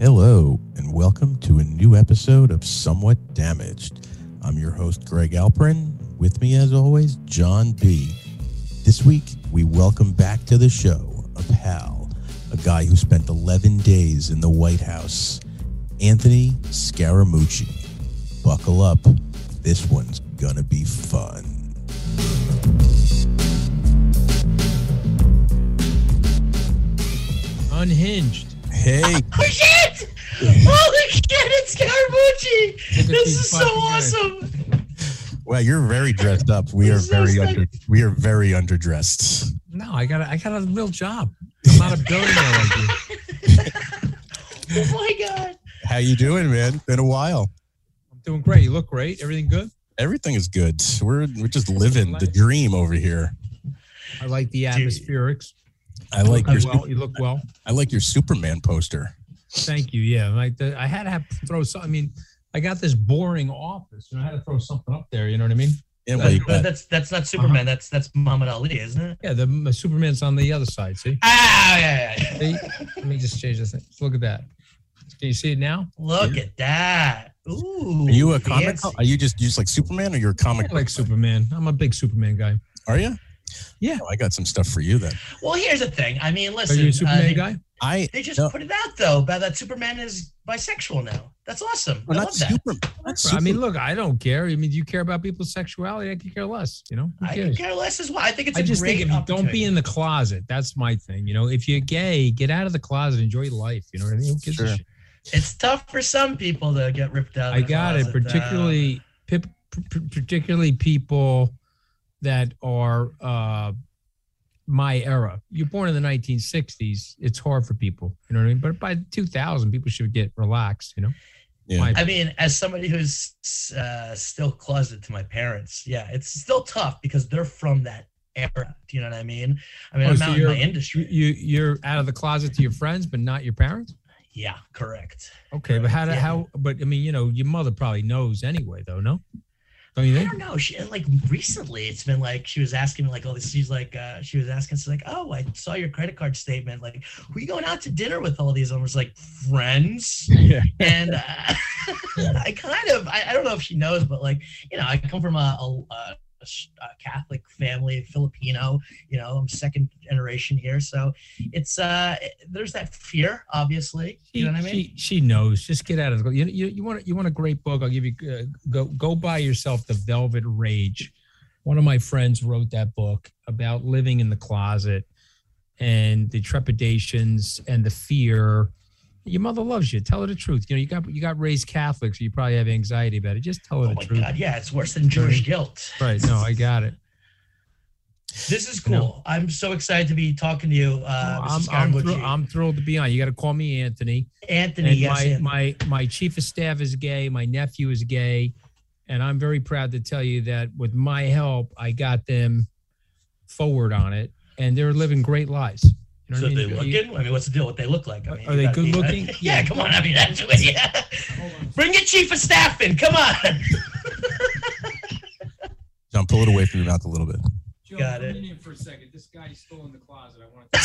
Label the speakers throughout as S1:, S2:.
S1: Hello, and welcome to a new episode of Somewhat Damaged. I'm your host, Greg Alperin. With me, as always, John B. This week, we welcome back to the show a pal, a guy who spent 11 days in the White House, Anthony Scaramucci. Buckle up, this one's gonna be fun.
S2: Unhinged.
S1: Hey,
S3: Oh shit! Holy shit! It's Scaramucci!
S2: Look at
S3: This is so awesome.
S1: well, you're very dressed up. We are
S3: This is
S1: very
S3: like-
S1: under, we are very underdressed.
S2: No, I got a, I got a real job. I'm not a billionaire like you.
S3: Oh my god!
S1: How you doing, man? Been a while.
S2: I'm doing great. You look great. Everything good?
S1: Everything is good. We're we're just living the dream over here.
S2: I like the
S3: Dude.
S2: atmospherics.
S1: I like your
S2: look well. You look well.
S1: I like your Superman poster.
S2: Thank you. Yeah, like the, I had to have throw some. I mean, I got this boring office, and I had to throw something up there. You know what I mean?
S1: Yeah,
S3: But-
S1: well, you
S3: that's that's not Superman. That's that's Muhammad Ali, isn't it?
S2: Yeah, the my Superman's on the other side. See?
S3: Ah, yeah, yeah,
S2: See? Let me just change this. Thing. Just look at that. Can you see it now?
S3: Look at that. Ooh.
S1: are you a comic?
S3: fancy.
S1: Are you just just like Superman, or you're a comic?
S2: I like Superman. I'm a big Superman guy.
S1: Are you?
S2: Yeah.
S1: Oh, I got some stuff for you then.
S3: Well, here's the thing. I mean, listen,
S2: Are
S3: listen.
S2: you a
S3: uh,
S2: Superman
S3: they,
S2: guy?
S1: I
S3: they just
S1: no,
S3: put it out though about that Superman is bisexual now. That's awesome.
S1: well,
S3: I
S1: not
S3: love that.
S1: super. Not
S2: I mean, look, I don't care. I mean, do you care about people's sexuality? I could care less. You know,
S3: I
S2: cares?
S3: can care less as well. I think it's a
S2: I just
S3: great
S2: think if you don't be in the closet, that's my thing. You know, if you're gay, get out of the closet, enjoy life. You know what I mean? Who
S1: Sure.
S2: shit?
S3: It's tough for some people to get ripped out. of
S2: I
S3: the
S2: got it.
S3: closet, uh,
S2: Particularly, pip, p- p- particularly people that are uh, my era. You're born in the 1960s. It's hard for people. You know what I mean? But by 2000, people should get relaxed. You know.
S1: Yeah.
S3: I mean, as somebody who's uh, still closeted to my parents, yeah, it's still tough because they're from that era. Do you know what I mean? I mean,
S2: Oh,
S3: I'm
S2: so
S3: out in my industry.
S2: you, you you're out of the closet to your friends, but not your parents.
S3: yeah, correct.
S2: Okay, but how do,
S3: Yeah.
S2: how? But I mean, you know, your mother probably knows anyway, though. No, don't you
S3: I don't know. She like recently, it's been like she was asking me like all this. She's like, uh, she was asking, she's like, oh, I saw your credit card statement. Like, who are you going out to dinner with all these? And I was like, friends.
S1: Yeah.
S3: and uh, I kind of I, I don't know if she knows, but like you know, I come from a, a, a, a a Catholic family, Filipino. You know, I'm second generation here, so it's uh there's that fear, obviously.
S2: She,
S3: You know what I mean?
S2: she, she knows. Just get out of the. You, you, you want you want a great book? I'll give you. Uh, go go buy yourself the Velvet Rage. One of my friends wrote that book about living in the closet and the trepidations and the fear. Your mother loves you. Tell her the truth. You know, you got you got raised Catholic, so you probably have anxiety about it. Just tell her
S3: oh
S2: the
S3: my
S2: truth.
S3: god, yeah, it's worse than Jewish guilt.
S2: Right? No, I got it.
S3: This is cool. I'm so excited to be talking to you, uh,
S2: I'm, I'm, thr- I'm thrilled to be on. You got to call me Anthony.
S3: Anthony.
S2: and
S3: yes,
S2: my,
S3: Anthony.
S2: my my chief of staff is gay. My nephew is gay, and I'm very proud to tell you that with my help, I got them forward on it, and they're living great lives. You know
S3: so
S2: what I
S3: they
S2: mean?
S3: looking? I mean, what's the deal? What they look like? I
S2: Are-
S3: mean,
S2: are they
S3: gotta be-
S2: good looking?
S3: yeah,
S2: Yeah.
S3: come on. I mean, that's what, yeah. Bring your chief of staff in. Come on.
S1: John, pull it away from your mouth a little bit.
S2: Joe,
S3: Got it.
S2: in here for a second. This guy's still in the closet. I want to.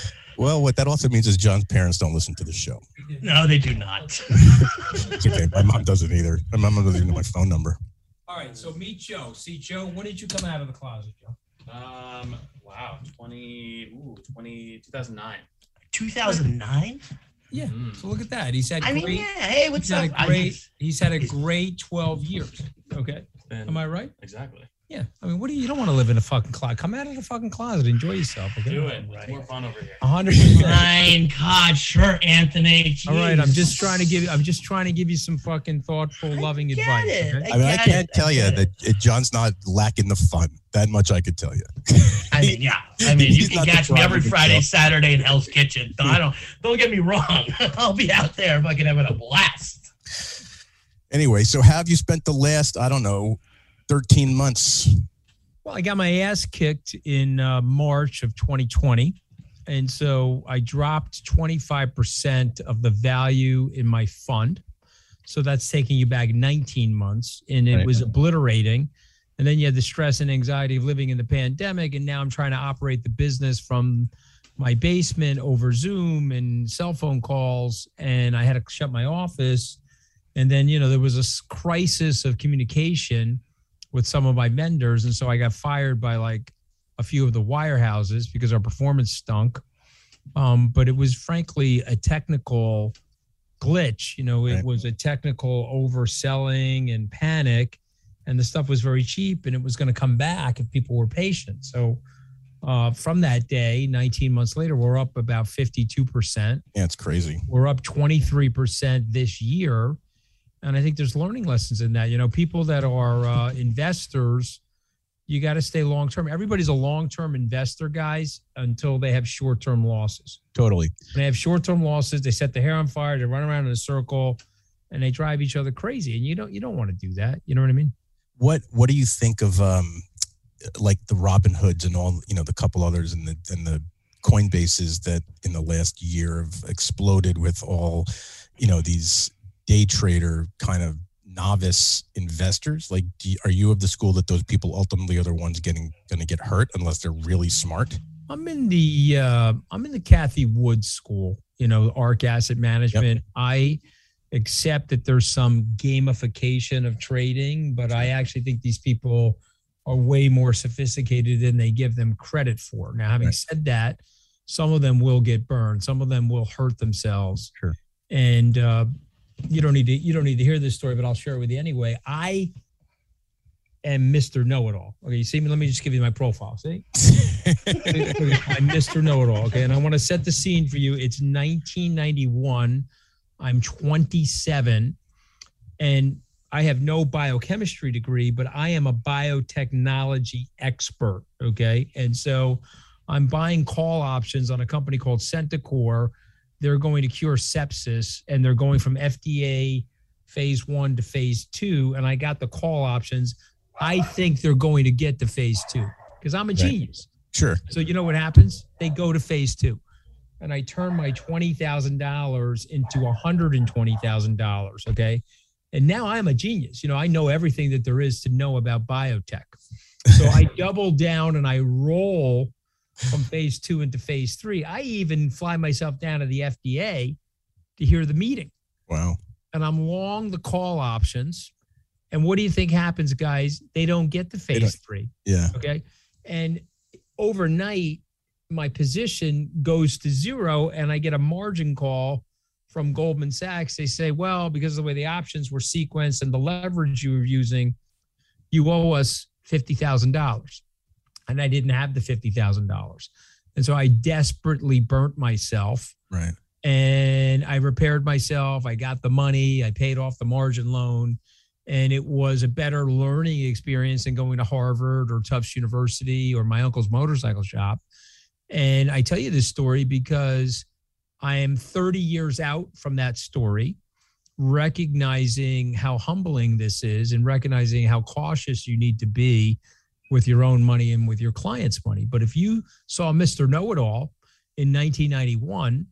S1: Well, what that also means is John's parents don't listen to the show.
S3: no, they do not.
S1: It's okay. My mom doesn't either. My mom doesn't even know my phone number.
S2: All right, so meet Joe. See, Joe, when did you come out of the closet, Joe?
S4: Um, wow, 20, ooh, 20, 2009.
S3: 2009.
S2: Yeah.
S4: Mm.
S2: So look at that. He's had
S3: I mean,
S2: great.
S3: yeah. Hey, what's
S2: he's had
S3: up?
S2: a
S3: I
S2: great.
S3: mean,
S2: he's had a great 12 years. Okay. Am I right?
S4: Exactly.
S2: Yeah. I mean, what do you, you don't want to live in a fucking closet? Come out of the fucking closet. Enjoy yourself. Okay.
S4: Do it.
S3: right.
S4: It's more fun over here.
S2: Hundred percent.
S3: Fine. God, sure, Anthony.
S2: All right. I'm just trying to give. I'm just trying to give you some fucking thoughtful,
S3: I
S2: loving
S3: get
S2: advice.
S3: it.
S2: Okay?
S1: I mean, I can't
S3: it.
S1: tell you
S3: get
S1: that
S3: it.
S1: it, John's not lacking the fun. That much I could tell you.
S3: I mean, yeah. I mean, you can catch me every Friday,
S1: himself.
S3: Saturday in Hell's Kitchen. I don't. Don't get me wrong. I'll be out there fucking having a blast.
S1: Anyway, so how have you spent the last, I don't know, 13 months?
S2: Well, I got my ass kicked in uh, March of 2020. And so I dropped 25% of the value in my fund. So that's taking you back 19 months and it
S1: Right.
S2: was obliterating. And then you had the stress and anxiety of living in the pandemic. And now I'm trying to operate the business from my basement over Zoom and cell phone calls. And I had to shut my office. And then, you know, there was a s- crisis of communication with some of my vendors. And so I got fired by like a few of the wirehouses because our performance stunk. Um, but it was frankly a technical glitch. You know, it
S1: Right.
S2: was a technical overselling and panic, and the stuff was very cheap and it was going to come back if people were patient. So uh, from that day, 19 months later, we're up about 52%.
S1: Yeah, it's crazy.
S2: We're up 23% this year. And I think there's learning lessons in that. You know, people that are uh, investors, you got to stay long term. Everybody's a long term investor, guys, until they have short term losses.
S1: Totally.
S2: When they have short term losses, they set the hair on fire, they run around in a circle, and they drive each other crazy. And you don't you don't want to do that. You know what I mean?
S1: What What do you think of um, like the Robinhoods and all you know the couple others and the and the Coinbases that in the last year have exploded with all you know these day trader kind of novice investors? Like, do you, are you of the school that those people ultimately are the ones getting going to get hurt unless they're really smart?
S2: I'm in the uh, I'm in the Cathie Wood school, you know, ARK Asset Management. I accept that there's some gamification of trading, but I actually think these people are way more sophisticated than they give them credit for. Now, having
S1: Right.
S2: said that, some of them will get burned, some of them will hurt themselves.
S1: Sure.
S2: And uh, you don't need to you don't need to hear this story, but I'll share it with you anyway. I am Mr. Know It All. Okay, you see me? Let me just give you my profile. See? I'm Mr. Know It All. Okay. And I want to set the scene for you. It's 1991. I'm 27 and I have no biochemistry degree, but I am a biotechnology expert. Okay. And so I'm buying call options on a company called Centocor. They're going to cure sepsis and they're going from FDA phase one to phase two. And I got the call options. I think they're going to get to phase two because I'm a
S1: Right.
S2: genius.
S1: sure.
S2: So you know what happens? They go to phase two. And I turn my twenty thousand dollars into hundred and twenty thousand dollars. Okay. And now I'm a genius. You know, I know everything that there is to know about biotech. So I double down and I roll from phase two into phase three. I even fly myself down to the FDA to hear the meeting
S1: Wow.
S2: and I'm long the call options. And what do you think happens, guys? They don't get
S1: the
S2: phase three.
S1: Yeah.
S2: Okay. And overnight, my position goes to zero and I get a margin call from Goldman Sachs. They say, well, because of the way the options were sequenced and the leverage you were using, you owe us $50,000. And I didn't have the $50,000. And so I desperately burnt myself
S1: Right.
S2: and I repaired myself. I got the money. I paid off the margin loan. And it was a better learning experience than going to Harvard or Tufts University or my uncle's motorcycle shop. And I tell you this story because I am 30 years out from that story, recognizing how humbling this is and recognizing how cautious you need to be with your own money and with your clients' money. But if you saw Mr. Know It All in 1991,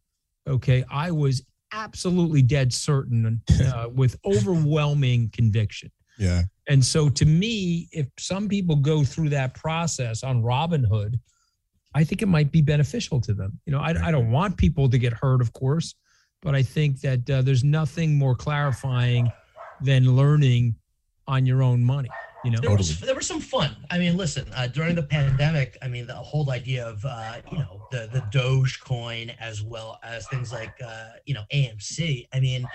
S2: okay, I was absolutely dead certain uh, with overwhelming conviction.
S1: Yeah.
S2: And so to me, if some people go through that process on Robinhood, I think it might be beneficial to them. You know, I, I don't want people to get hurt, of course, but I think that uh, there's nothing more clarifying than learning on your own money. You know,
S3: there was there was some fun. I mean, listen, uh, during the pandemic, I mean, the whole idea of uh, you know the the Dogecoin as well as things like uh, you know AMC. I mean,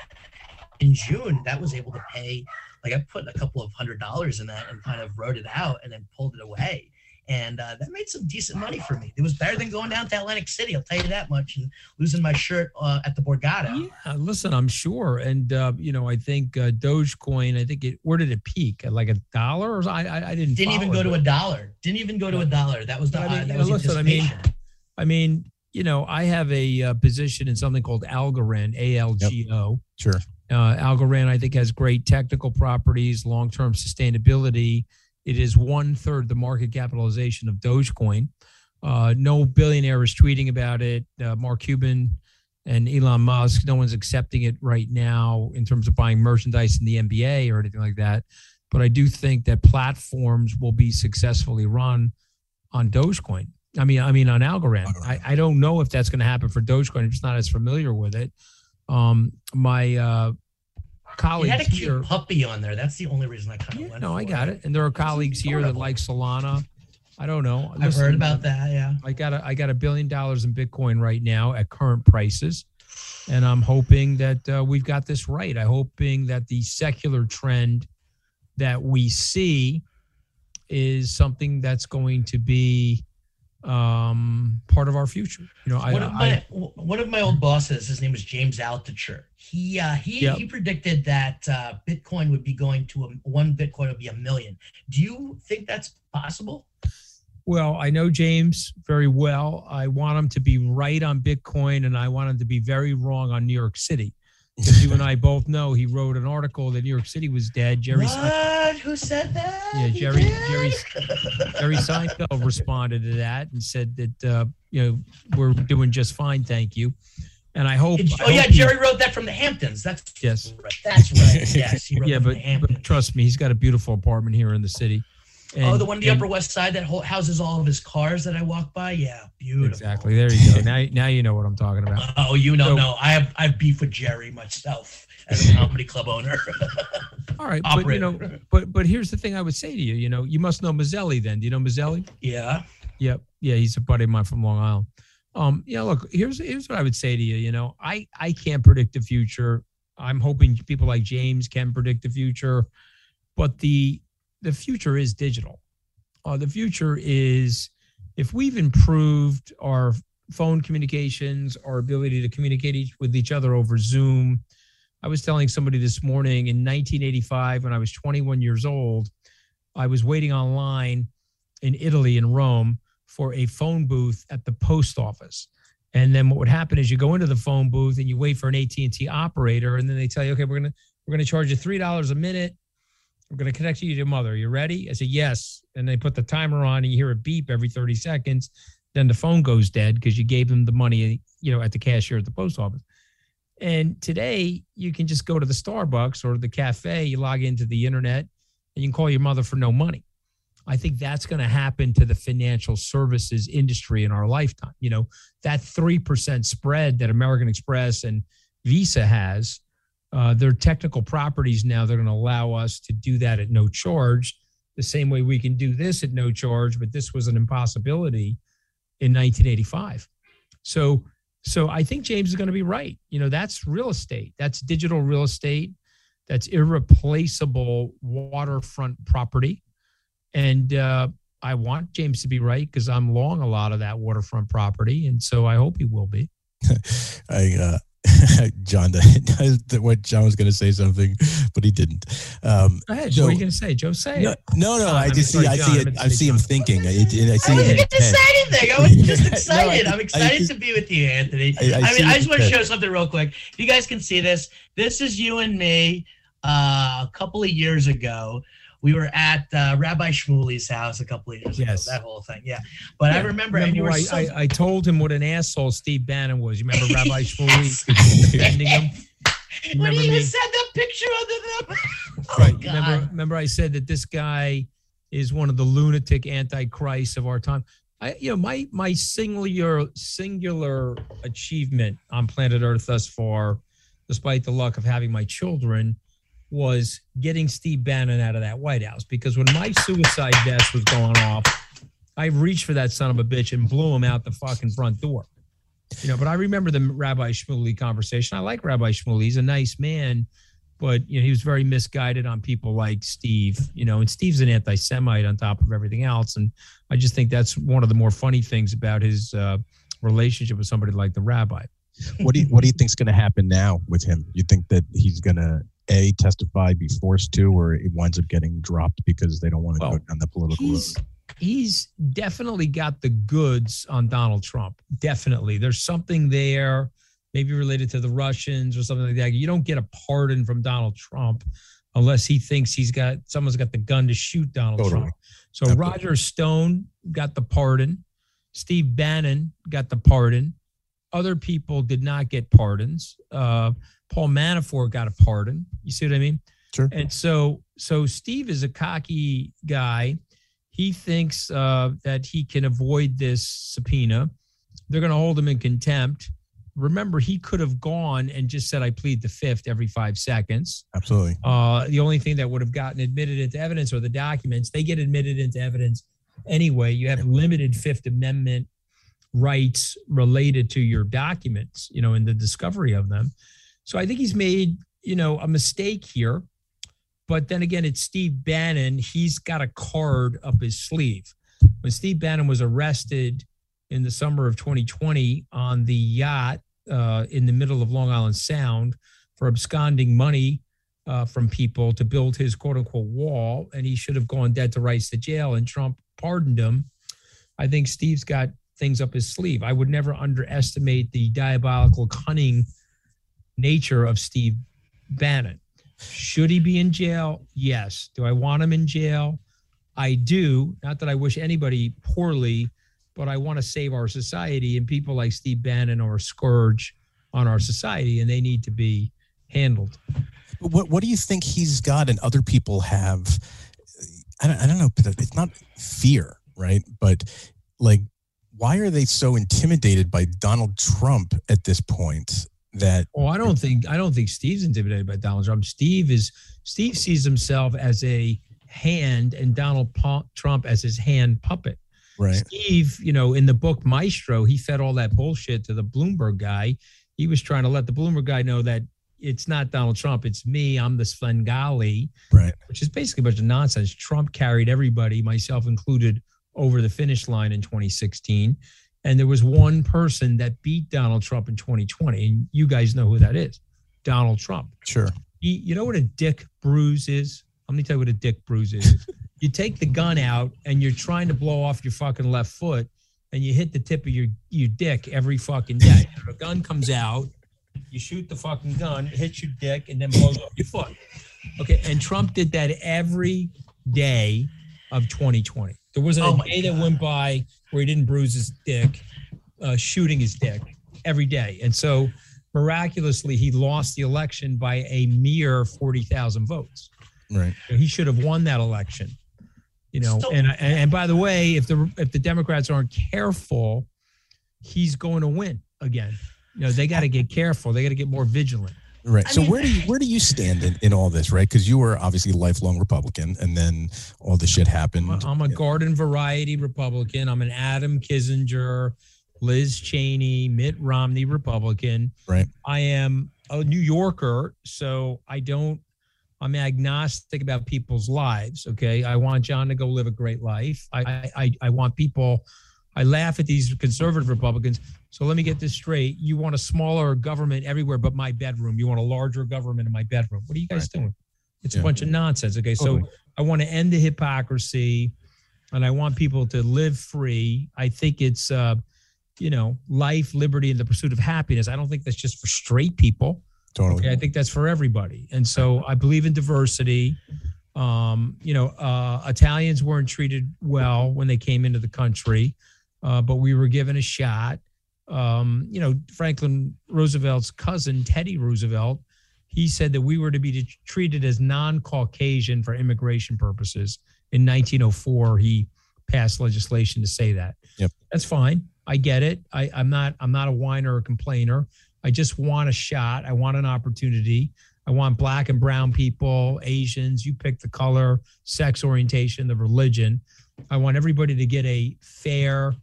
S3: in June, that was able to pay. Like I put a couple of hundred dollars in that and kind of wrote it out and then pulled it away. And uh, that made some decent money for me. It was better than going down to Atlantic City. I'll tell you that much. And losing my shirt uh, at the Borgata.
S2: Yeah, listen, I'm sure, and uh, you know, I think uh, Dogecoin. I think it. Where did it peak? At like a dollar? Or I, I, I didn't.
S3: Didn't even
S2: follow
S3: go to a dollar. Didn't even go to a dollar. That was the
S2: I mean,
S3: uh, that was the
S2: listen, I mean. I mean, you know, I have a uh, position in something called Algorand, A L G O.
S1: Sure.
S2: Uh, Algorand, I think, has great technical properties, long term sustainability. It is one third the market capitalization of Dogecoin. Uh, no billionaire is tweeting about it. Uh, Mark Cuban and Elon Musk, no one's accepting it right now in terms of buying merchandise in the NBA or anything like that. but I do think that platforms will be successfully run on Dogecoin. I mean, I mean on Algorand. I, I don't know if that's going to happen for Dogecoin. I'm just not as familiar with it. Um, my uh, colleagues
S3: had a cute
S2: here.
S3: puppy on there. That's the only reason I kind of
S2: Yeah,
S3: went.
S2: no, I got it. And there are colleagues here that like Solana. I don't know.
S3: I've heard about that. Yeah.
S2: I got a, I got a billion dollars in Bitcoin right now at current prices, and I'm hoping that uh, we've got this right. I'm hoping that the secular trend that we see is something that's going to be um, part of our future. You know, I,
S3: one of
S2: I,
S3: my one of my old bosses, his name was James Altucher. He uh, he
S2: Yep.
S3: he predicted that uh, Bitcoin would be going to a, one Bitcoin would be a million. Do you think that's possible?
S2: Well, I know James very well. I want him to be right on Bitcoin, and I want him to be very wrong on New York City. Because you and I both know he wrote an article that New York City was dead. Jerry
S3: what?
S2: Sein-
S3: Who said that?
S2: Yeah, Jerry- Jerry- Jerry Seinfeld responded to that and said that uh, you know we're doing just fine, thank you. And I hope. I
S3: oh yeah,
S2: hope he-
S3: Jerry wrote that from the Hamptons. That's
S2: Yes.
S3: right. That's right. Yes, he wrote
S2: yeah, but, but trust me, he's got a beautiful apartment here in the city.
S3: Oh, the one on the
S2: and-
S3: Upper West Side that ho- houses all of his cars that I walk by. Yeah, beautiful.
S2: Exactly. There you go. Now, now you know what I'm talking about.
S3: Oh, you don't
S2: So-
S3: know. I have I have beef with Jerry myself as a comedy club owner.
S2: All right, but you know, but but here's the thing I would say to you. You know, you must know Mazzelli. Then, do you know Mazzelli?
S3: yeah.
S2: Yep. Yeah, he's a buddy of mine from Long Island. Um, you know, look, here's here's what I would say to you. You know, I I can't predict the future. I'm hoping people like James can predict the future, but the the future is digital. Uh, the future is if we've improved our phone communications, our ability to communicate each, with each other over Zoom. I was telling somebody this morning in 1985 when I was 21 years old, I was waiting online in Italy in Rome for a phone booth at the post office. And then what would happen is you go into the phone booth and you wait for an AT&T operator and then they tell you, okay, we're to we're to charge you $3 a minute. We're going to connect you to your mother. You ready? I said, yes. And they put the timer on and you hear a beep every 30 seconds. Then the phone goes dead because you gave them the money, you know, at the cashier at the post office. And today you can just go to the Starbucks or the cafe, you log into the internet and you can call your mother for no money. I think that's going to happen to the financial services industry in our lifetime. You know, that 3% spread that American Express and Visa has, uh, their technical properties now, they're going to allow us to do that at no charge, the same way we can do this at no charge, but this was an impossibility in 1985. So, so I think James is going to be right. You know, that's real estate. That's digital real estate. That's irreplaceable waterfront property. And uh, I want James to be right because I'm long a lot of that waterfront property, and so I hope he will be.
S1: I, uh, John, what John was going to say something, but he didn't. Um,
S2: Go ahead.
S1: So-
S2: what are you going to say, Joe? Say
S1: no,
S2: it.
S1: no, no.
S2: John,
S1: I
S2: I
S1: just see, I
S2: sorry,
S1: see
S2: I
S1: it. I see him thinking. I, it, I see
S3: I
S1: it in
S3: didn't
S1: his
S3: get to
S1: head.
S3: say anything. I was just
S1: No, I
S3: excited. I'm excited
S1: I
S3: to be with you, Anthony.
S1: I- I
S3: I, mean, I just want to show something real quick. If you guys can see this, this is you and me uh, a couple of years ago. We were at uh, Rabbi Shmuley's house a couple of years
S2: Yes.
S3: ago. That whole thing, yeah. But I
S2: Yeah,
S3: remember, you were
S2: I,
S3: so,
S2: I, I told him what an asshole Steve Bannon was. You remember Rabbi. Shmuley defending him? You
S3: when
S2: remember
S3: he
S2: me?
S3: said that picture of them. oh
S2: Right.
S3: God.
S2: Remember, remember I said that this guy is one of the lunatic antichrists of our time. I, you know, my my singular singular achievement on planet Earth thus far, despite the luck of having my children, was getting Steve Bannon out of that White House. Because when my suicide vest was going off, I reached for that son of a bitch and blew him out the fucking front door. You know, but I remember the Rabbi Shmuley conversation. I like Rabbi Shmuley; he's a nice man but you know he was very misguided on people like Steve. You know, and Steve's an anti-Semite on top of everything else, and I just think that's one of the more funny things about his uh, relationship with somebody like the rabbi.
S1: What do you What do you think's going to happen now with him? You think that he's going to a testify, be forced to, or it winds up getting dropped because they don't want to
S2: Well,
S1: go down the political
S2: He's
S1: road?
S2: he's definitely got the goods on Donald Trump. Definitely, there's something there, maybe related to the Russians or something like that. You don't get a pardon from Donald Trump unless he thinks he's got someone's got the gun to shoot Donald
S1: Totally.
S2: Trump. So
S1: Absolutely.
S2: Roger Stone got the pardon. Steve Bannon got the pardon. Other people did not get pardons. Uh, Paul Manafort got a pardon. You see what I mean?
S1: Sure.
S2: And so, so Steve is a cocky guy. He thinks uh, that he can avoid this subpoena. They're going to hold him in contempt. Remember, he could have gone and just said, "I plead the fifth every five seconds."
S1: Absolutely.
S2: Uh, the only thing that would have gotten admitted into evidence are the documents. They get admitted into evidence anyway. You have limited Fifth Amendment rights related to your documents, you know, in the discovery of them. So I think he's made, you know, a mistake here. But then again, it's Steve Bannon. He's got a card up his sleeve. When Steve Bannon was arrested in the summer of 2020 on the yacht uh, in the middle of Long Island Sound for absconding money uh, from people to build his quote unquote wall, and he should have gone dead to rights to jail, and Trump pardoned him. I think Steve's got things up his sleeve. I would never underestimate the diabolical cunning nature of Steve Bannon. Should he be in jail? Yes. Do I want him in jail? I do. Not that I wish anybody poorly, but I want to save our society. And people like Steve Bannon are a scourge on our society, and they need to be handled.
S1: What what do you think he's got and other people have? I don't, I don't know. It's not fear, right? But like, why are they so intimidated by Donald Trump at this point? That
S2: Well, I don't think I don't think Steve's intimidated by Donald Trump. Steve is Steve sees himself as a hand and Donald Trump as his hand puppet.
S1: right,
S2: Steve, you know, in the book Maestro, he fed all that bullshit to the Bloomberg guy. He was trying to let the Bloomberg guy know that it's not Donald Trump, it's me. I'm the Svengali,
S1: right,
S2: which is basically a bunch of nonsense. Trump carried everybody, myself included, over the finish line in 2016. And there was one person that beat Donald Trump in 2020. And you guys know who that is Donald Trump.
S1: sure,
S2: You, you know what a dick bruise is? Let me tell you what a dick bruise is. you take the gun out and you're trying to blow off your fucking left foot and you hit the tip of your, your dick every fucking day. a gun comes out, you shoot the fucking gun, it hits your dick, and then blows off your foot. Okay. And Trump did that every day of 2020. There wasn't
S3: Oh
S2: a day that went by where he didn't bruise his dick, uh, shooting his dick every day. And so miraculously, he lost the election by a mere 40,000 votes.
S1: right.
S2: He should have won that election. You know,
S3: So-
S2: and, and and by the way, if the if the Democrats aren't careful, he's going to win again. You know, they got to get careful. They got to get more vigilant.
S1: Right.
S3: I
S1: so
S3: mean-
S1: where do you where do you stand in, in all this, right? Because you were obviously a lifelong Republican, and then all this shit happened.
S2: I'm a- I'm a garden variety Republican. I'm an Adam Kinzinger, Liz Cheney, Mitt Romney Republican.
S1: Right.
S2: I am a New Yorker, so I don't. I'm agnostic about people's lives. Okay, I want John to go live a great life. I I I, I want people. I laugh at these conservative Republicans. So let me get this straight. You want a smaller government everywhere but my bedroom. You want a larger government in my bedroom. What are you guys doing? It's
S1: Yeah.
S2: a bunch of nonsense. Okay, so. I want to end the hypocrisy and I want people to live free. I think it's, uh, you know, life, liberty, and the pursuit of happiness. I don't think that's just for straight people.
S1: totally.
S2: Okay, I think that's for everybody. And so I believe in diversity. Um, you know, uh, Italians weren't treated well when they came into the country, uh, but we were given a shot. Um, you know, Franklin Roosevelt's cousin, Teddy Roosevelt, he said that we were to be treated as non Caucasian for immigration purposes. In 1904, he passed legislation to say that.
S1: Yep.
S2: That's fine. I get it. I, I'm not I'm not a whiner or a complainer. I just want a shot. I want an opportunity. I want black and brown people, Asians, you pick the color, sex orientation, the religion. I want everybody to get a fair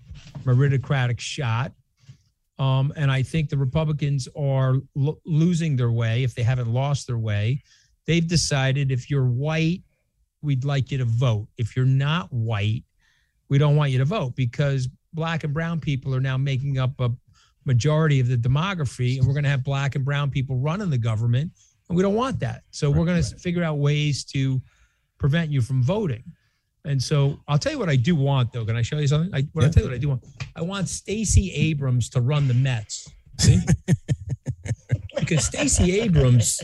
S2: meritocratic shot. Um, and I think the Republicans are lo- losing their way if they haven't lost their way. They've decided if you're white, we'd like you to vote. If you're not white, we don't want you to vote because black and brown people are now making up a majority of the demography, and we're going to have black and brown people running the government, and we don't want that. So we're going to figure out ways to prevent you from voting. And so I'll tell you what I do want, though. Can I show you something? I, what I tell you what I do want. I want Stacey Abrams to run the Mets. See? because Stacey Abrams,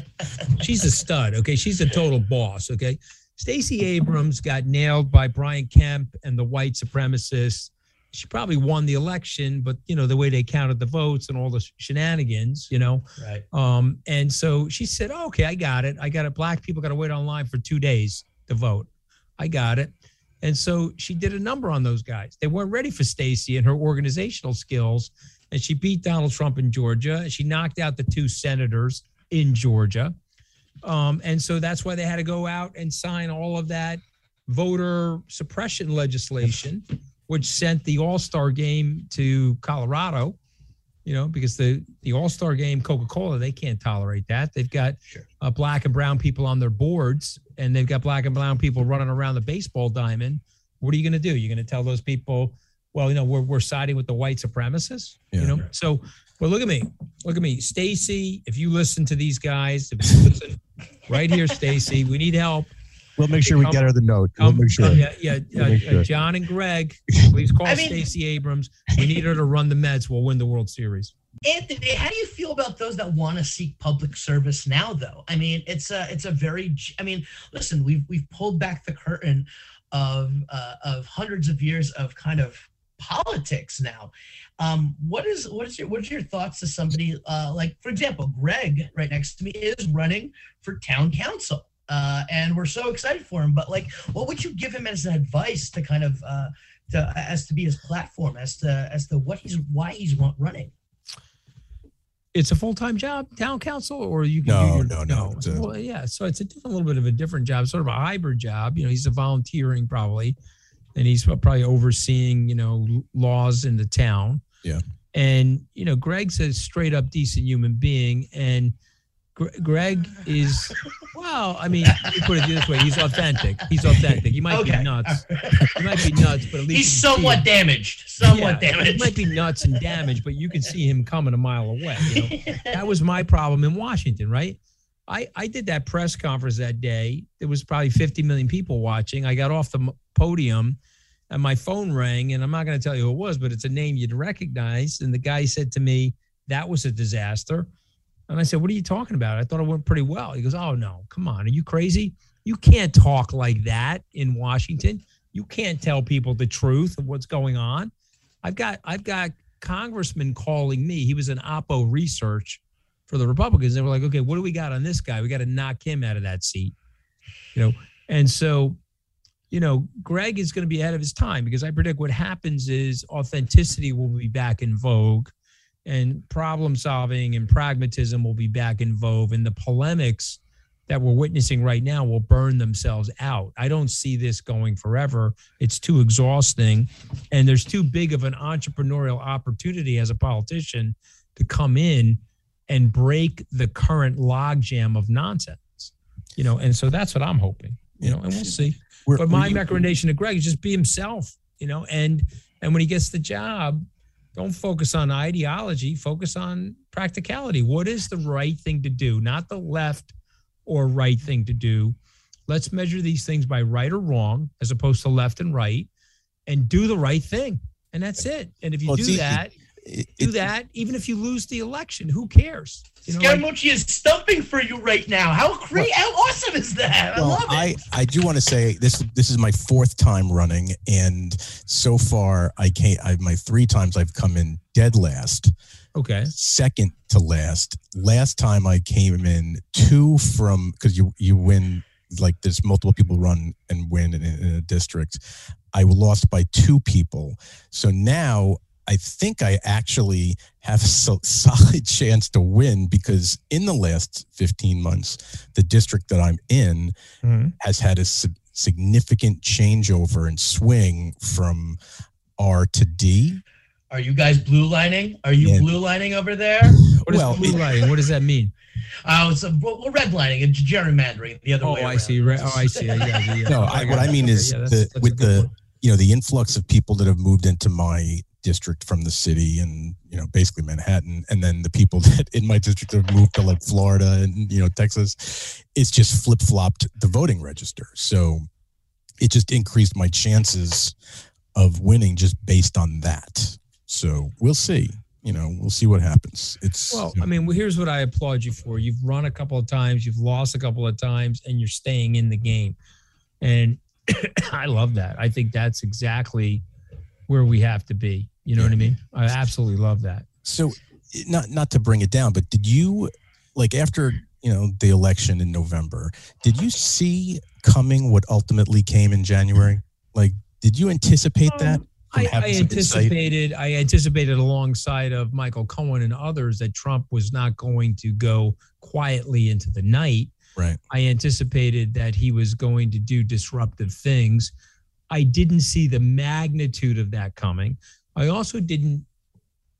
S2: she's a stud. Okay, she's a total boss. Okay, Stacey Abrams got nailed by Brian Kemp and the white supremacists. she probably won the election, but you know the way they counted the votes and all the shenanigans, you know.
S3: Right.
S2: Um, and so she said, oh, "Okay, I got it. I got it. Black people got to wait online for two days to vote. I got it." And so she did a number on those guys. They weren't ready for Stacey and her organizational skills, and she beat Donald Trump in Georgia. She knocked out the two senators in Georgia. Um, and so that's why they had to go out and sign all of that voter suppression legislation, which sent the All Star game to Colorado. You know, because the the All Star game, Coca Cola, they can't tolerate that. They've got
S3: Sure.
S2: uh, black and brown people on their boards, and they've got black and brown people running around the baseball diamond. What are you going to do? You're going to tell those people, well, you know, we're we're siding with the white supremacists.
S1: Yeah.
S2: you know, so well, look at me, look at me, Stacey. If you listen to these guys, if you listen, right here, Stacey, we need help.
S5: We'll make sure we get her the note. We'll make sure.
S2: yeah, yeah,
S5: We'll
S2: uh,
S5: make sure.
S2: John and Greg, please call
S3: I mean-
S2: Stacey Abrams. We need her to run the Mets. We'll win the World Series.
S3: Anthony, how do you feel about those that want to seek public service now? Though, I mean, it's a it's a very. I mean, listen, we've we've pulled back the curtain of uh, of hundreds of years of kind of politics now. Um, what is what is your what is your thoughts to somebody uh, like, for example, Greg right next to me is running for town council. Uh, and we're so excited for him. But like, what would you give him as an advice to kind of uh, to as to be his platform as to as to what he's why he's run- running?
S2: It's a full time job, town council, or you can
S1: No,
S2: do your,
S1: no, no, it's a-
S2: well, yeah, so it's a different, little bit of a different job, sort of a hybrid job. You know, he's a volunteering probably, and he's probably overseeing you know laws in the town.
S1: Yeah.
S2: and you know, Greg's a straight up decent human being, and Gre- Greg is well. I mean, let me put it this way: he's authentic. He's authentic. He might
S3: okay.
S2: be nuts. He might be nuts, but at least
S3: He's somewhat damaged. Somewhat
S2: Yeah,
S3: damaged.
S2: He might be nuts and damaged, but you can see him coming a mile away. You know? that was my problem in Washington, right? I, I did that press conference that day. There was probably 50 million people watching. I got off the podium and my phone rang, and I'm not going to tell you who it was, but it's a name you'd recognize. And the guy said to me, That was a disaster. And I said, What are you talking about? I thought it went pretty well. He goes, Oh, no, come on. Are you crazy? You can't talk like that in Washington. You can't tell people the truth of what's going on. I've got I've got congressman calling me. He was an Oppo research for the Republicans. They were like, okay, what do we got on this guy? We got to knock him out of that seat. You know, and so, you know, Greg is going to be ahead of his time because I predict what happens is authenticity will be back in vogue and problem solving and pragmatism will be back in vogue and the polemics that we're witnessing right now will burn themselves out. I don't see this going forever. It's too exhausting and there's too big of an entrepreneurial opportunity as a politician to come in and break the current logjam of nonsense. You know, and so that's what I'm hoping. You know, and we'll see.
S1: We're-
S2: But my recommendation to Greg is just be himself. You know, and and when he gets the job, don't focus on ideology. Focus on practicality. What is the right thing to do? Not the left or right thing to do. Let's measure these things by right or wrong, as opposed to left and right, and do the right thing. And that's it. And if you
S1: Well,
S2: do that,
S1: it-
S2: do that, even if you lose the election, who cares? You know, like-
S3: Scaramucci is stumping for you right now. How great! How awesome is that? I
S1: well,
S3: love it.
S1: I, I do want to say this this is my fourth time running, and so far I can't. I, my three times I've come in dead last,
S2: okay.
S1: second to last. Last time I came in two from because you you win like there's multiple people run and win in, in a district. I lost by two people, so now I think I actually have a so, solid chance to win because in the last 15 months, the district that I'm in
S2: Mhm.
S1: has had a sig- significant changeover and swing from R to D.
S3: Are you guys blue lining? Are you
S1: Yeah.
S3: blue lining over there?
S2: What is
S1: Well,
S2: blue
S1: it-
S2: lighting? What does that mean?
S3: Uh, it's a, well, well, red lining and gerrymandering the other
S2: Oh,
S3: way.
S2: I see. Re- Oh, I see. Yeah, yeah, yeah.
S1: No,
S2: Oh,
S1: I, what I mean is
S2: yeah, that's-
S1: the
S2: that's
S1: with the
S2: point.
S1: you know the influx of people that have moved into my district from the city and you know basically Manhattan, and then the people that in my district have moved to like Florida and you know Texas, it's just flip flopped the voting register. So it just increased my chances of winning just based on that. So we'll see. You know, we'll see what happens. It's
S2: Well, I mean, well, here's what I applaud you for. You've run a couple of times, you've lost a couple of times, and you're staying in the game. And I love that. I think that's exactly where we have to be. You know
S1: Yeah.
S2: what I mean? I absolutely love that.
S1: So, not not to bring it down, but did you like after you know the election in November? Did you see coming what ultimately came in January? Like, did you anticipate that?
S2: Um,
S1: from
S2: I, I
S1: insight?
S2: anticipated I anticipated alongside of Michael Cohen and others that Trump was not going to go quietly into the night.
S1: Right.
S2: I anticipated that he was going to do disruptive things. I didn't see the magnitude of that coming. I also didn't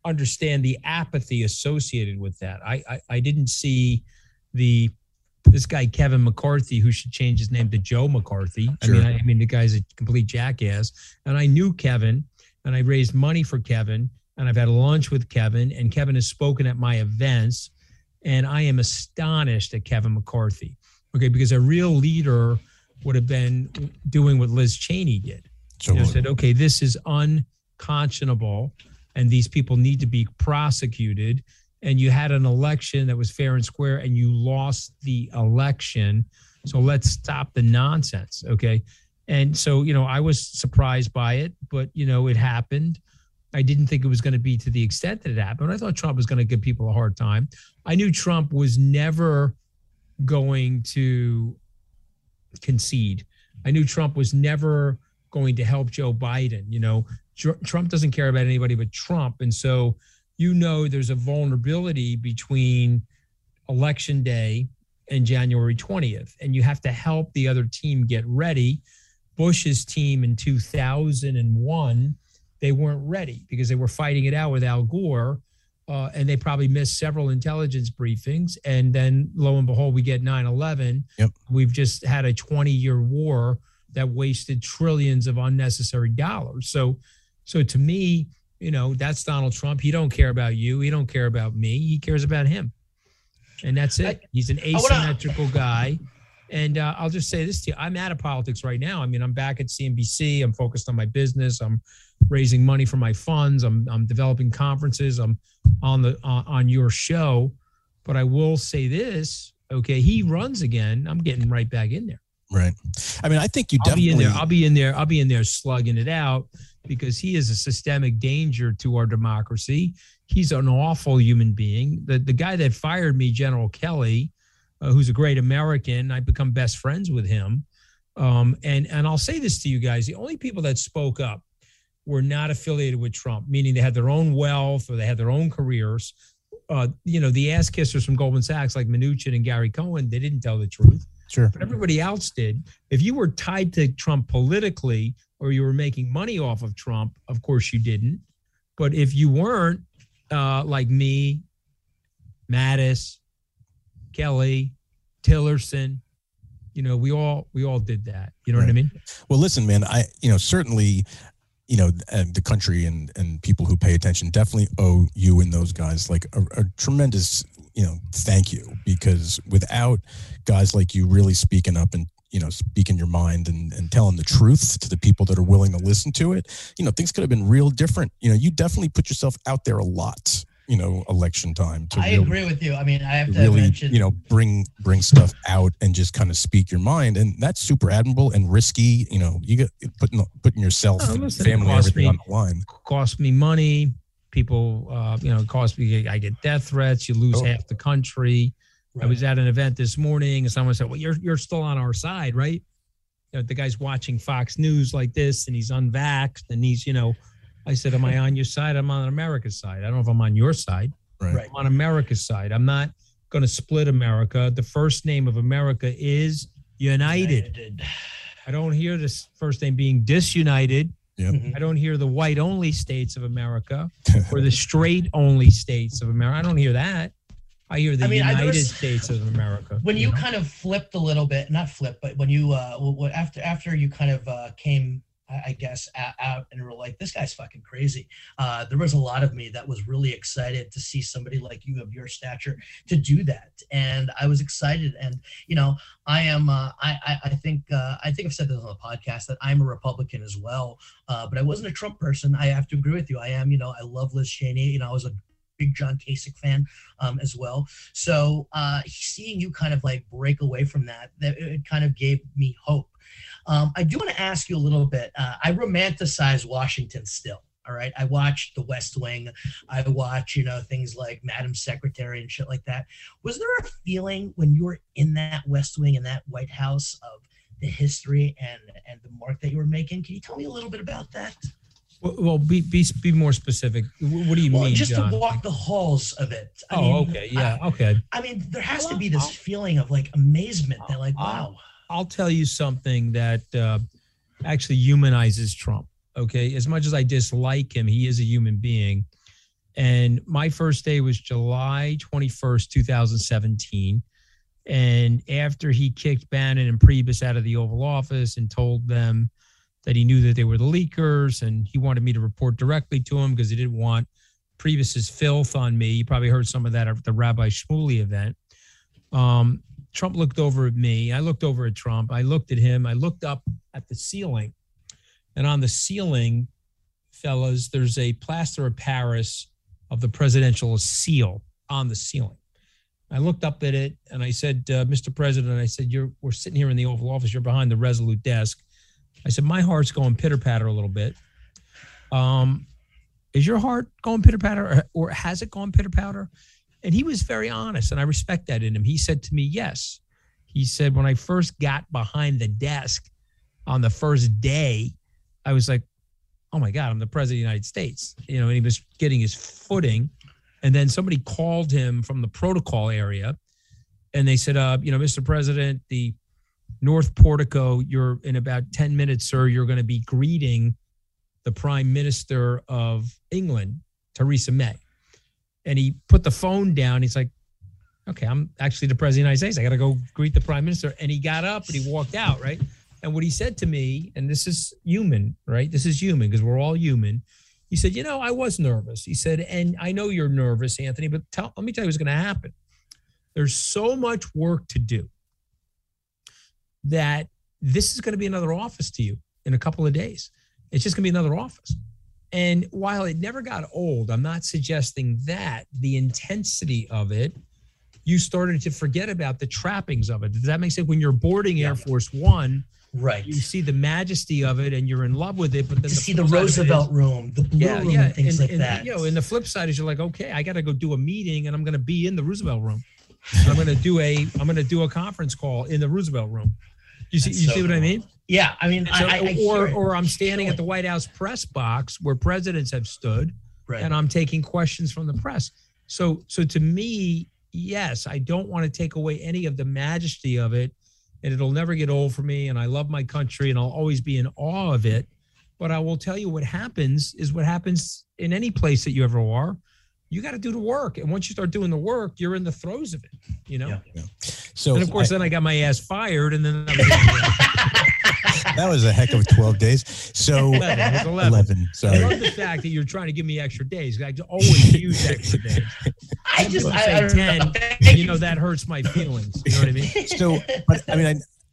S2: understand the apathy associated with that. I I, I didn't see the this guy Kevin McCarthy who should change his name to Joe McCarthy. I mean, I, I mean the guy's a complete jackass. And I knew Kevin, and I raised money for Kevin, and I've had lunch with Kevin, and Kevin has spoken at my events, and I am astonished at Kevin McCarthy. Okay, because a real leader would have been doing what Liz Cheney did.
S1: So,
S2: You know, said, okay, this is unconscionable, and these people need to be prosecuted. And you had an election that was fair and square, and you lost the election. So let's stop the nonsense. Okay. And so, you know, I was surprised by it, but, you know, it happened. I didn't think it was going to be to the extent that it happened. I thought Trump was going to give people a hard time. I knew Trump was never going to concede. I knew Trump was never going to help Joe Biden. You know, Trump doesn't care about anybody but Trump. And so, you know, there's a vulnerability between election day and January 20th. And you have to help the other team get ready. Bush's team in 2001, they weren't ready because they were fighting it out with Al Gore. Uh, and they probably missed several intelligence briefings. And then lo and behold, we get 9 11.
S1: Yep.
S2: We've just had a 20 year war that wasted trillions of unnecessary dollars. So, so to me, you know, that's Donald Trump. He don't care about you. He don't care about me. He cares about him, and that's it. He's an asymmetrical guy. And uh, I'll just say this to you: I'm out of politics right now. I mean, I'm back at CNBC. I'm focused on my business. I'm raising money for my funds. I'm I'm developing conferences. I'm on the on, on your show. But I will say this: okay, he runs again. I'm getting right back in there.
S1: right. I mean, I think you
S2: I'll be in there. I'll be in there. I'll be in there slugging it out because he is a systemic danger to our democracy. He's an awful human being. The the guy that fired me, General Kelly, uh, who's a great American, I've become best friends with him. Um, and and I'll say this to you guys: the only people that spoke up were not affiliated with Trump, meaning they had their own wealth or they had their own careers. Uh, you know, the ass kissers from Goldman Sachs, like Mnuchin and Gary Cohn, they didn't tell the truth
S1: sure.
S2: but everybody else did. If you were tied to Trump politically or you were making money off of Trump, of course you didn't. But if you weren't, uh, like me, Mattis, Kelly, Tillerson, you know, we all we all did that. You know what I mean?
S1: Well, listen, man. I you know certainly, you know, uh, the country and and people who pay attention definitely owe you and those guys like a, a tremendous you know thank you because without guys like you really speaking up and you know speaking your mind and, and telling the truth to the people that are willing to listen to it you know things could have been real different you know you definitely put yourself out there a lot you know election time to
S3: I
S1: really,
S3: agree with you. I mean, I have to
S1: really
S3: mention,
S1: you know bring bring stuff out and just kind of speak your mind and that's super admirable and risky you know you get putting putting yourself
S2: Oh, listen, it
S1: family everything
S2: me-
S1: on the line
S2: Cost me money. People, uh, you know, cost me. I get death threats. You lose
S1: Oh.
S2: half the country. I was at an event this morning and someone said, Well, you're you're still on our side, right? You know, the guy's watching Fox News like this and he's unvaxxed and he's, you know, I said, Am I on your side? I'm on America's side. I don't know if I'm on your side.
S1: right,
S3: Right.
S2: I'm on America's side. I'm not gonna split America. The first name of America is United.
S3: United.
S2: I don't hear this first name being disunited.
S3: Mhm.
S2: I don't hear the white only states of America or the straight only states of America. I don't hear that. I hear the
S3: I mean,
S2: United
S3: was-
S2: States of America.
S3: when you
S2: know?
S3: kind of flipped a little bit not flipped but when you uh after after you kind of uh came I guess out, out and were like, this guy's fucking crazy. Uh, there was a lot of me that was really excited to see somebody like you of your stature to do that, and I was excited. And you know, I am. Uh, I, I I think uh, I think I've said this on the podcast that I'm a Republican as well, uh, but I wasn't a Trump person. I have to agree with you. I am. You know, I love Liz Cheney. You know, I was a big John Kasich fan um, as well. So uh, seeing you kind of like break away from that, that it kind of gave me hope. Um, I do want to ask you a little bit. Uh, I romanticize Washington still. All right. I watch The West Wing. I watch, you know, things like Madam Secretary and shit like that. Was there a feeling when you were in that West Wing and that White House of the history and and the mark that you were making? Can you tell me a little bit about that?
S2: Well, well be, be be more specific. What do you
S3: well,
S2: mean,
S3: just
S2: John?
S3: to walk the halls of it. I
S2: oh,
S3: mean,
S2: okay, yeah, okay.
S3: I, I mean, there has to be this
S2: I'll-
S3: feeling of like amazement that, like,
S2: I'll-
S3: wow.
S2: I'll tell you something that uh, actually humanizes Trump. Okay, as much as I dislike him, he is a human being. And my first day was July twenty first, two thousand seventeen. And after he kicked Bannon and Priebus out of the Oval Office and told them that he knew that they were the leakers and he wanted me to report directly to him because he didn't want Priebus's filth on me. You probably heard some of that at the Rabbi Shmuley event. Um, Trump looked over at me. I looked over at Trump. I looked at him. I looked up at the ceiling. And on the ceiling, fellas, there's a plaster of Paris of the presidential seal on the ceiling. I looked up at it and I said, uh, Mr. President, I said, You're we're sitting here in the Oval Office, you're behind the resolute desk. I said, My heart's going pitter patter a little bit. Um, is your heart going pitter patter or, or has it gone pitter patter? And he was very honest, and I respect that in him. He said to me, Yes. He said, When I first got behind the desk on the first day, I was like, Oh my God, I'm the president of the United States. You know, and he was getting his footing. And then somebody called him from the protocol area and they said, uh, You know, Mr. President, the North Portico, you're in about 10 minutes, sir, you're going to be greeting the Prime Minister of England, Theresa May and he put the phone down. He's like, okay, I'm actually the president of the United States. I got to go greet the prime minister. And he got up and he walked out, right? And what he said to me, and this is human, right? This is human because we're all human. He said, you know, I was nervous. He said, and I know you're nervous, Anthony, but tell, let me tell you what's going to happen. There's so much work to do that this is going to be another office to you in a couple of days. It's just going to be another office. And while it never got old, I'm not suggesting that the intensity of it, you started to forget about the trappings of it. Does that make sense? When you're boarding Air Force One,
S3: Right.
S2: you see the majesty of it and you're in love with it. But then the
S3: see the
S2: flip side of it is-
S3: Roosevelt room, the blue
S2: yeah,
S3: room,
S2: yeah,
S3: and things
S2: and,
S3: like
S2: and,
S3: that.
S2: You know, and the flip side is you're like, okay, I got to go do a meeting, and I'm going to be in the Roosevelt room. I'm going to do a, I'm going to do a conference call in the Roosevelt room. You see,
S3: That's
S2: you
S3: so
S2: see what I mean?
S3: yeah, I mean,
S2: So-
S3: I, I, I
S2: or, or I'm standing at the White House press box where presidents have stood,
S3: right.
S2: and I'm taking questions from the press. So, so to me, yes, I don't want to take away any of the majesty of it, and it'll never get old for me. And I love my country, and I'll always be in awe of it. But I will tell you, what happens is what happens in any place that you ever are. You got to do the work, and once you start doing the work, you're in the throes of it. You know.
S3: Yeah.
S1: So
S2: And of course,
S1: I-
S2: then I got my ass fired, and then I was
S1: that was a heck of 12 days. So
S2: 11. It was 11.
S1: 11.
S2: I love the fact that you're trying to give me extra days. I always use extra days.
S3: I just,
S2: People
S3: I,
S2: say
S3: I
S2: 10,
S3: know.
S2: You know that hurts my feelings. You know what I mean?
S1: So, but I mean,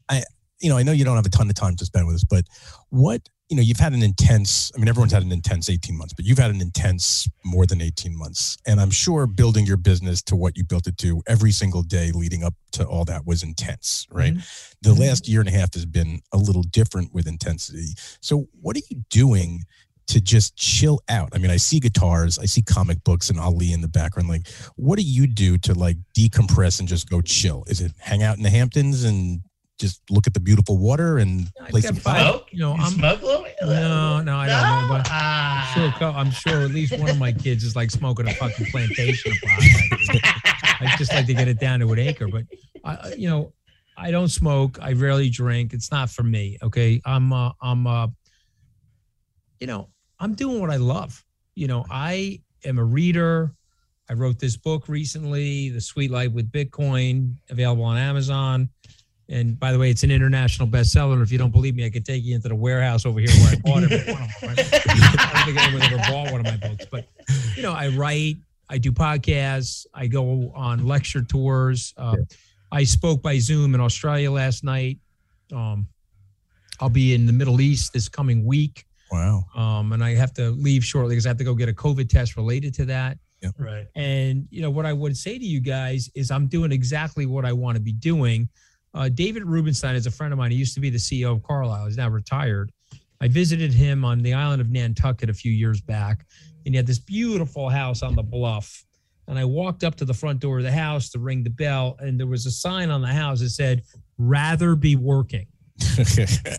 S1: I, I, you know, I know you don't have a ton of time to spend with us, but what, you know, you've had an intense, I mean, everyone's had an intense 18 months, but you've had an intense more than 18 months. And I'm sure building your business to what you built it to every single day leading up to all that was intense, right? The
S2: Mhm.
S1: last year and a half has been a little different with intensity. So, what are you doing? To just chill out. I mean, I see guitars, I see comic books and Ali in the background. Like, what do you do to like decompress and just go chill? Is it hang out in the Hamptons and just look at the beautiful water and
S2: I've
S1: play some
S2: five-
S1: golf?
S3: Smoke?
S2: You know,
S3: You
S2: I'm
S3: smoke a little bit?
S2: No, no, I don't know, but
S3: Ah.
S2: sure. I'm sure at least one of my kids is like smoking a fucking plantation. of pot. I I just like to get it down to an acre, but I, I- you know, I don't smoke. I rarely drink. It's not for me. Okay, I'm, uh, I'm, uh, you know, I'm doing what I love. You know, I am a reader. I wrote this book recently, The Sweet Life with Bitcoin, available on Amazon. And by the way, it's an international bestseller. If you don't believe me, I could take you into the warehouse over here where I bought it. One of them, right? I don't think anyone ever bought one of my books, but you know, I write, I do podcasts, I go on lecture tours. Uh, I spoke by Zoom in Australia last night. Um, I'll be in the Middle East this coming week,
S1: Wow.
S2: um, and I have to leave shortly because I have to go get a COVID test related to that.
S3: Right.
S2: And you know what I would say to you guys is I'm doing exactly what I want to be doing. Uh, David Rubenstein is a friend of mine. He used to be the CEO of Carlyle. He's now retired. I visited him on the island of Nantucket a few years back, and he had this beautiful house on the bluff. And I walked up to the front door of the house to ring the bell, and there was a sign on the house that said, "Rather be working."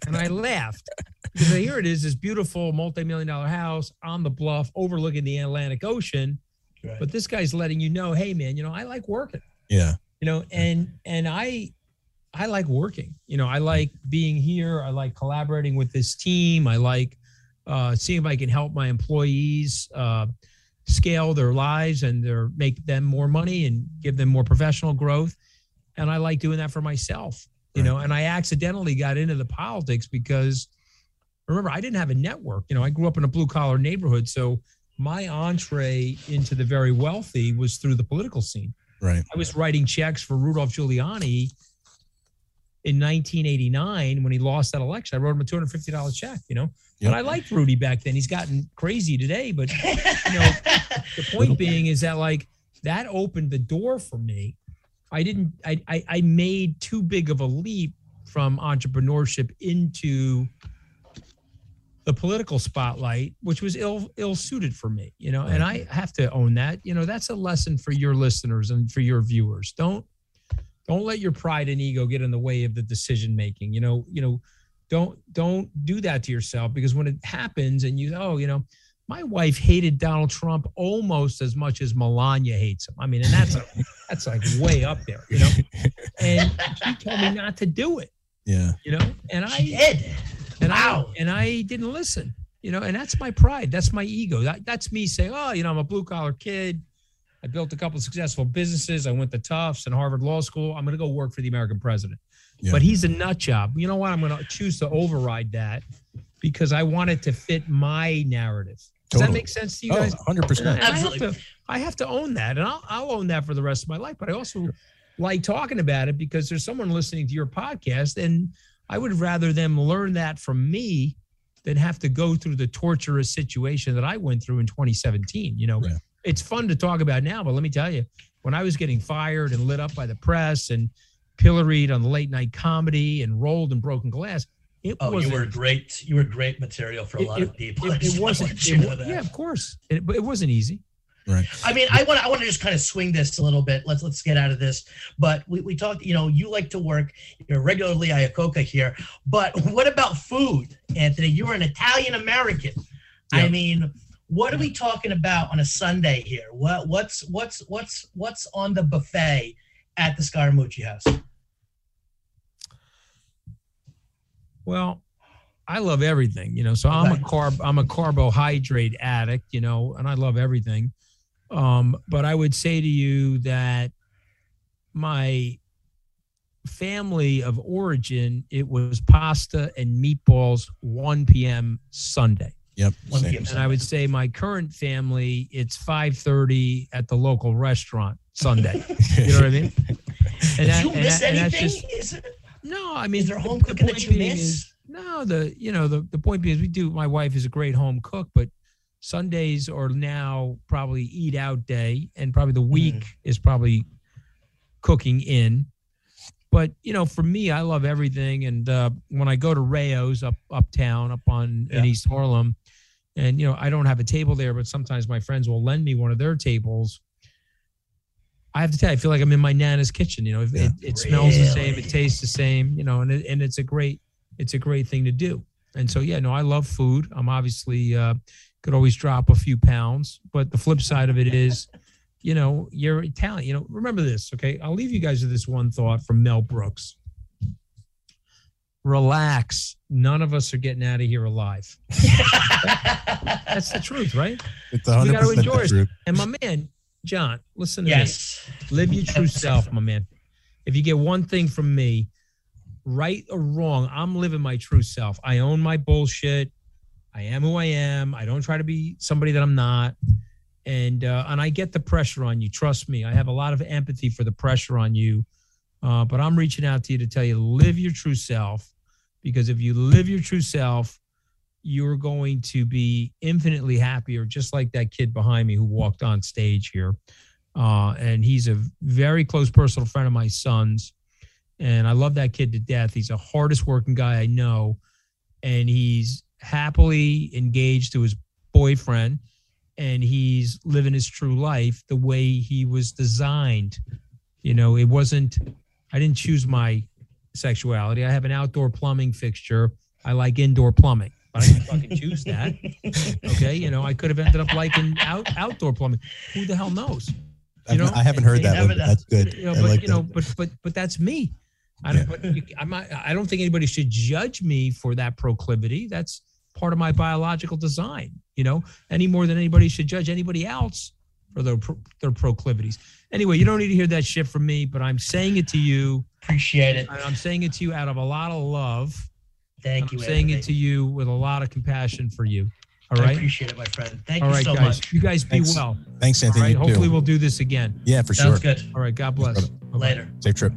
S2: and I laughed because here it is, this beautiful multi-million dollar house on the bluff overlooking the Atlantic Ocean.
S3: Right.
S2: But this guy's letting you know, hey man, you know, I like working.
S1: yeah.
S2: You know, and and I I like working. You know, I like being here. I like collaborating with this team. I like uh, seeing if I can help my employees uh, scale their lives and their make them more money and give them more professional growth. And I like doing that for myself. You
S1: Right.
S2: know, and I accidentally got into the politics because remember I didn't have a network. You know, I grew up in a blue collar neighborhood, so my entree into the very wealthy was through the political scene.
S1: Right.
S2: I was writing checks for Rudolph Giuliani in 1989 when he lost that election. I wrote him a $250 check, you know.
S1: Yep.
S2: But I liked Rudy back then. He's gotten crazy today, but you know, the point being is that like that opened the door for me. I didn't I I, I made too big of a leap from entrepreneurship into the political spotlight, which was ill ill suited for me, you know, and I have to own that. You know, that's a lesson for your listeners and for your viewers. Don't don't let your pride and ego get in the way of the decision making. You know, you know, don't don't do that to yourself because when it happens and you oh, you know, my wife hated Donald Trump almost as much as Melania hates him. I mean, and that's a, that's like way up there, you know. And she told me not to do it,
S1: Yeah.
S2: you know, and I
S3: She did.
S2: and
S3: Wow.
S2: I and I didn't listen. You know, and that's my pride. That's my ego. That, that's me saying, oh, you know, I'm a blue collar kid. I built a couple of successful businesses. I went to Tufts and Harvard Law School. I'm going to go work for the American president.
S1: Yeah.
S2: But he's a nut job. You know what? I'm going to choose to override that because I want it to fit my narrative. Does that
S1: Totally.
S2: make sense to you
S1: Oh,
S2: guys?
S1: 100%.
S2: And I have
S3: Absolutely.
S2: to, I have to own that, and I'll, I'll own that for the rest of my life. But I also like talking about it because there's someone listening to your podcast, and I would rather them learn that from me than have to go through the torturous situation that I went through in 2017. You know,
S1: Yeah.
S2: It's fun to talk about now, but let me tell you, when I was getting fired and lit up by the press and pilloried on the late night comedy and rolled in broken glass, it
S3: Oh,
S2: wasn't.
S3: you were great. You were great material for a
S2: It-
S3: lot of people.
S2: It, it wasn't.
S3: let you know that.
S2: yeah, of course. It, but it wasn't easy.
S1: Right.
S3: I mean, I want I want to just kind of swing this a little bit. Let's let's get out of this. But we, we talked, you know, you like to work. You're regularly Iacocca here. But what about food, Anthony? You're an Italian American. I mean, what are we talking about on a Sunday here? What what's what's what's what's on the buffet at the Scaramucci house?
S2: Well, I love everything, you know. So I'm a carb, I'm a carbohydrate addict, you know, and I love everything. Um, but I would say to you that my family of origin, it was pasta and meatballs 1 p.m. Sunday.
S1: Yep.
S3: 1
S1: same.
S3: p.m.
S2: And I would say my current family, it's 5:30 at the local restaurant Sunday. You know what I mean? And
S3: Did you
S2: and
S3: miss
S2: and that's
S3: anything?
S2: just-
S3: Is it,
S2: no, I mean,
S3: is there
S2: the-
S3: home
S2: the
S3: cooking that you miss?
S2: is- no, the you know the the point being is we do. My wife is a great home cook, but Sundays are now probably eat out day, and probably the week
S3: Mm.
S2: is probably cooking in. But you know, for me, I love everything, and uh, when I go to Rao's up uptown, up on in East Harlem, and you know, I don't have a table there, but sometimes my friends will lend me one of their tables. I have to tell you, I feel like I'm in my nana's kitchen. You know, it,
S1: Yeah.
S2: it, it smells the same, it tastes the same. You know, and it, and it's a great it's a great thing to do. And so, yeah, no, I love food. I'm obviously uh, could always drop a few pounds, but the flip side of it is, you know, you're Italian. You know, remember this, okay? I'll leave you guys with this one thought from Mel Brooks. Relax. None of us are getting out of here alive. That's the truth, right?
S1: It's
S2: We gotta
S1: 100%
S2: enjoy it. And my man, John, listen to me.
S3: yes.
S2: Live your true self, my man. If you get one thing from me, right or wrong, I'm living my true self. I own my bullshit. I am who I am. I don't try to be somebody that I'm not. And uh, and I get the pressure on you. Trust me. I have a lot of empathy for the pressure on you. Uh, but I'm reaching out to you to tell you live your true self, because if you live your true self, you're going to be infinitely happier, just like that kid behind me who walked on stage here uh, and he's a very close personal friend of my son's. and I love that kid to death. He's the hardest working guy I know, and he's happily engaged to his boyfriend, and he's living his true life the way he was designed. You know, it wasn't. I didn't choose my sexuality. I have an outdoor plumbing fixture. I like indoor plumbing. But I didn't fucking choose that. Okay, you know, I could have ended up liking out outdoor plumbing. Who the hell knows?
S1: I've-
S2: know,
S1: I haven't heard that
S3: never
S1: one. That's good.
S2: You know,
S1: I
S2: but
S1: like
S2: you know,
S1: that.
S2: but but but that's me. I don't.
S1: Yeah.
S2: But you, I'm not. I don't think anybody should judge me for that proclivity. That's part of my biological design. You know, any more than anybody should judge anybody else for their their proclivities. Anyway, you don't need to hear that shit from me, but I'm saying it to you.
S3: Appreciate it.
S2: I'm saying it to you out of a lot of love.
S3: Thank you.
S2: I'm saying it to you with a lot of compassion for you. All right.
S3: I appreciate it, my friend. Thank
S2: All
S3: you
S2: right,
S3: so
S2: guys.
S3: much.
S2: You guys be
S1: Thanks.
S2: well.
S1: Thanks, Anthony.
S2: right.
S1: you too.
S2: Hopefully, we'll do this again.
S1: yeah, for
S3: Sounds
S1: sure.
S3: good.
S2: All right. God bless. Bye-bye.
S3: Later.
S1: Safe trip.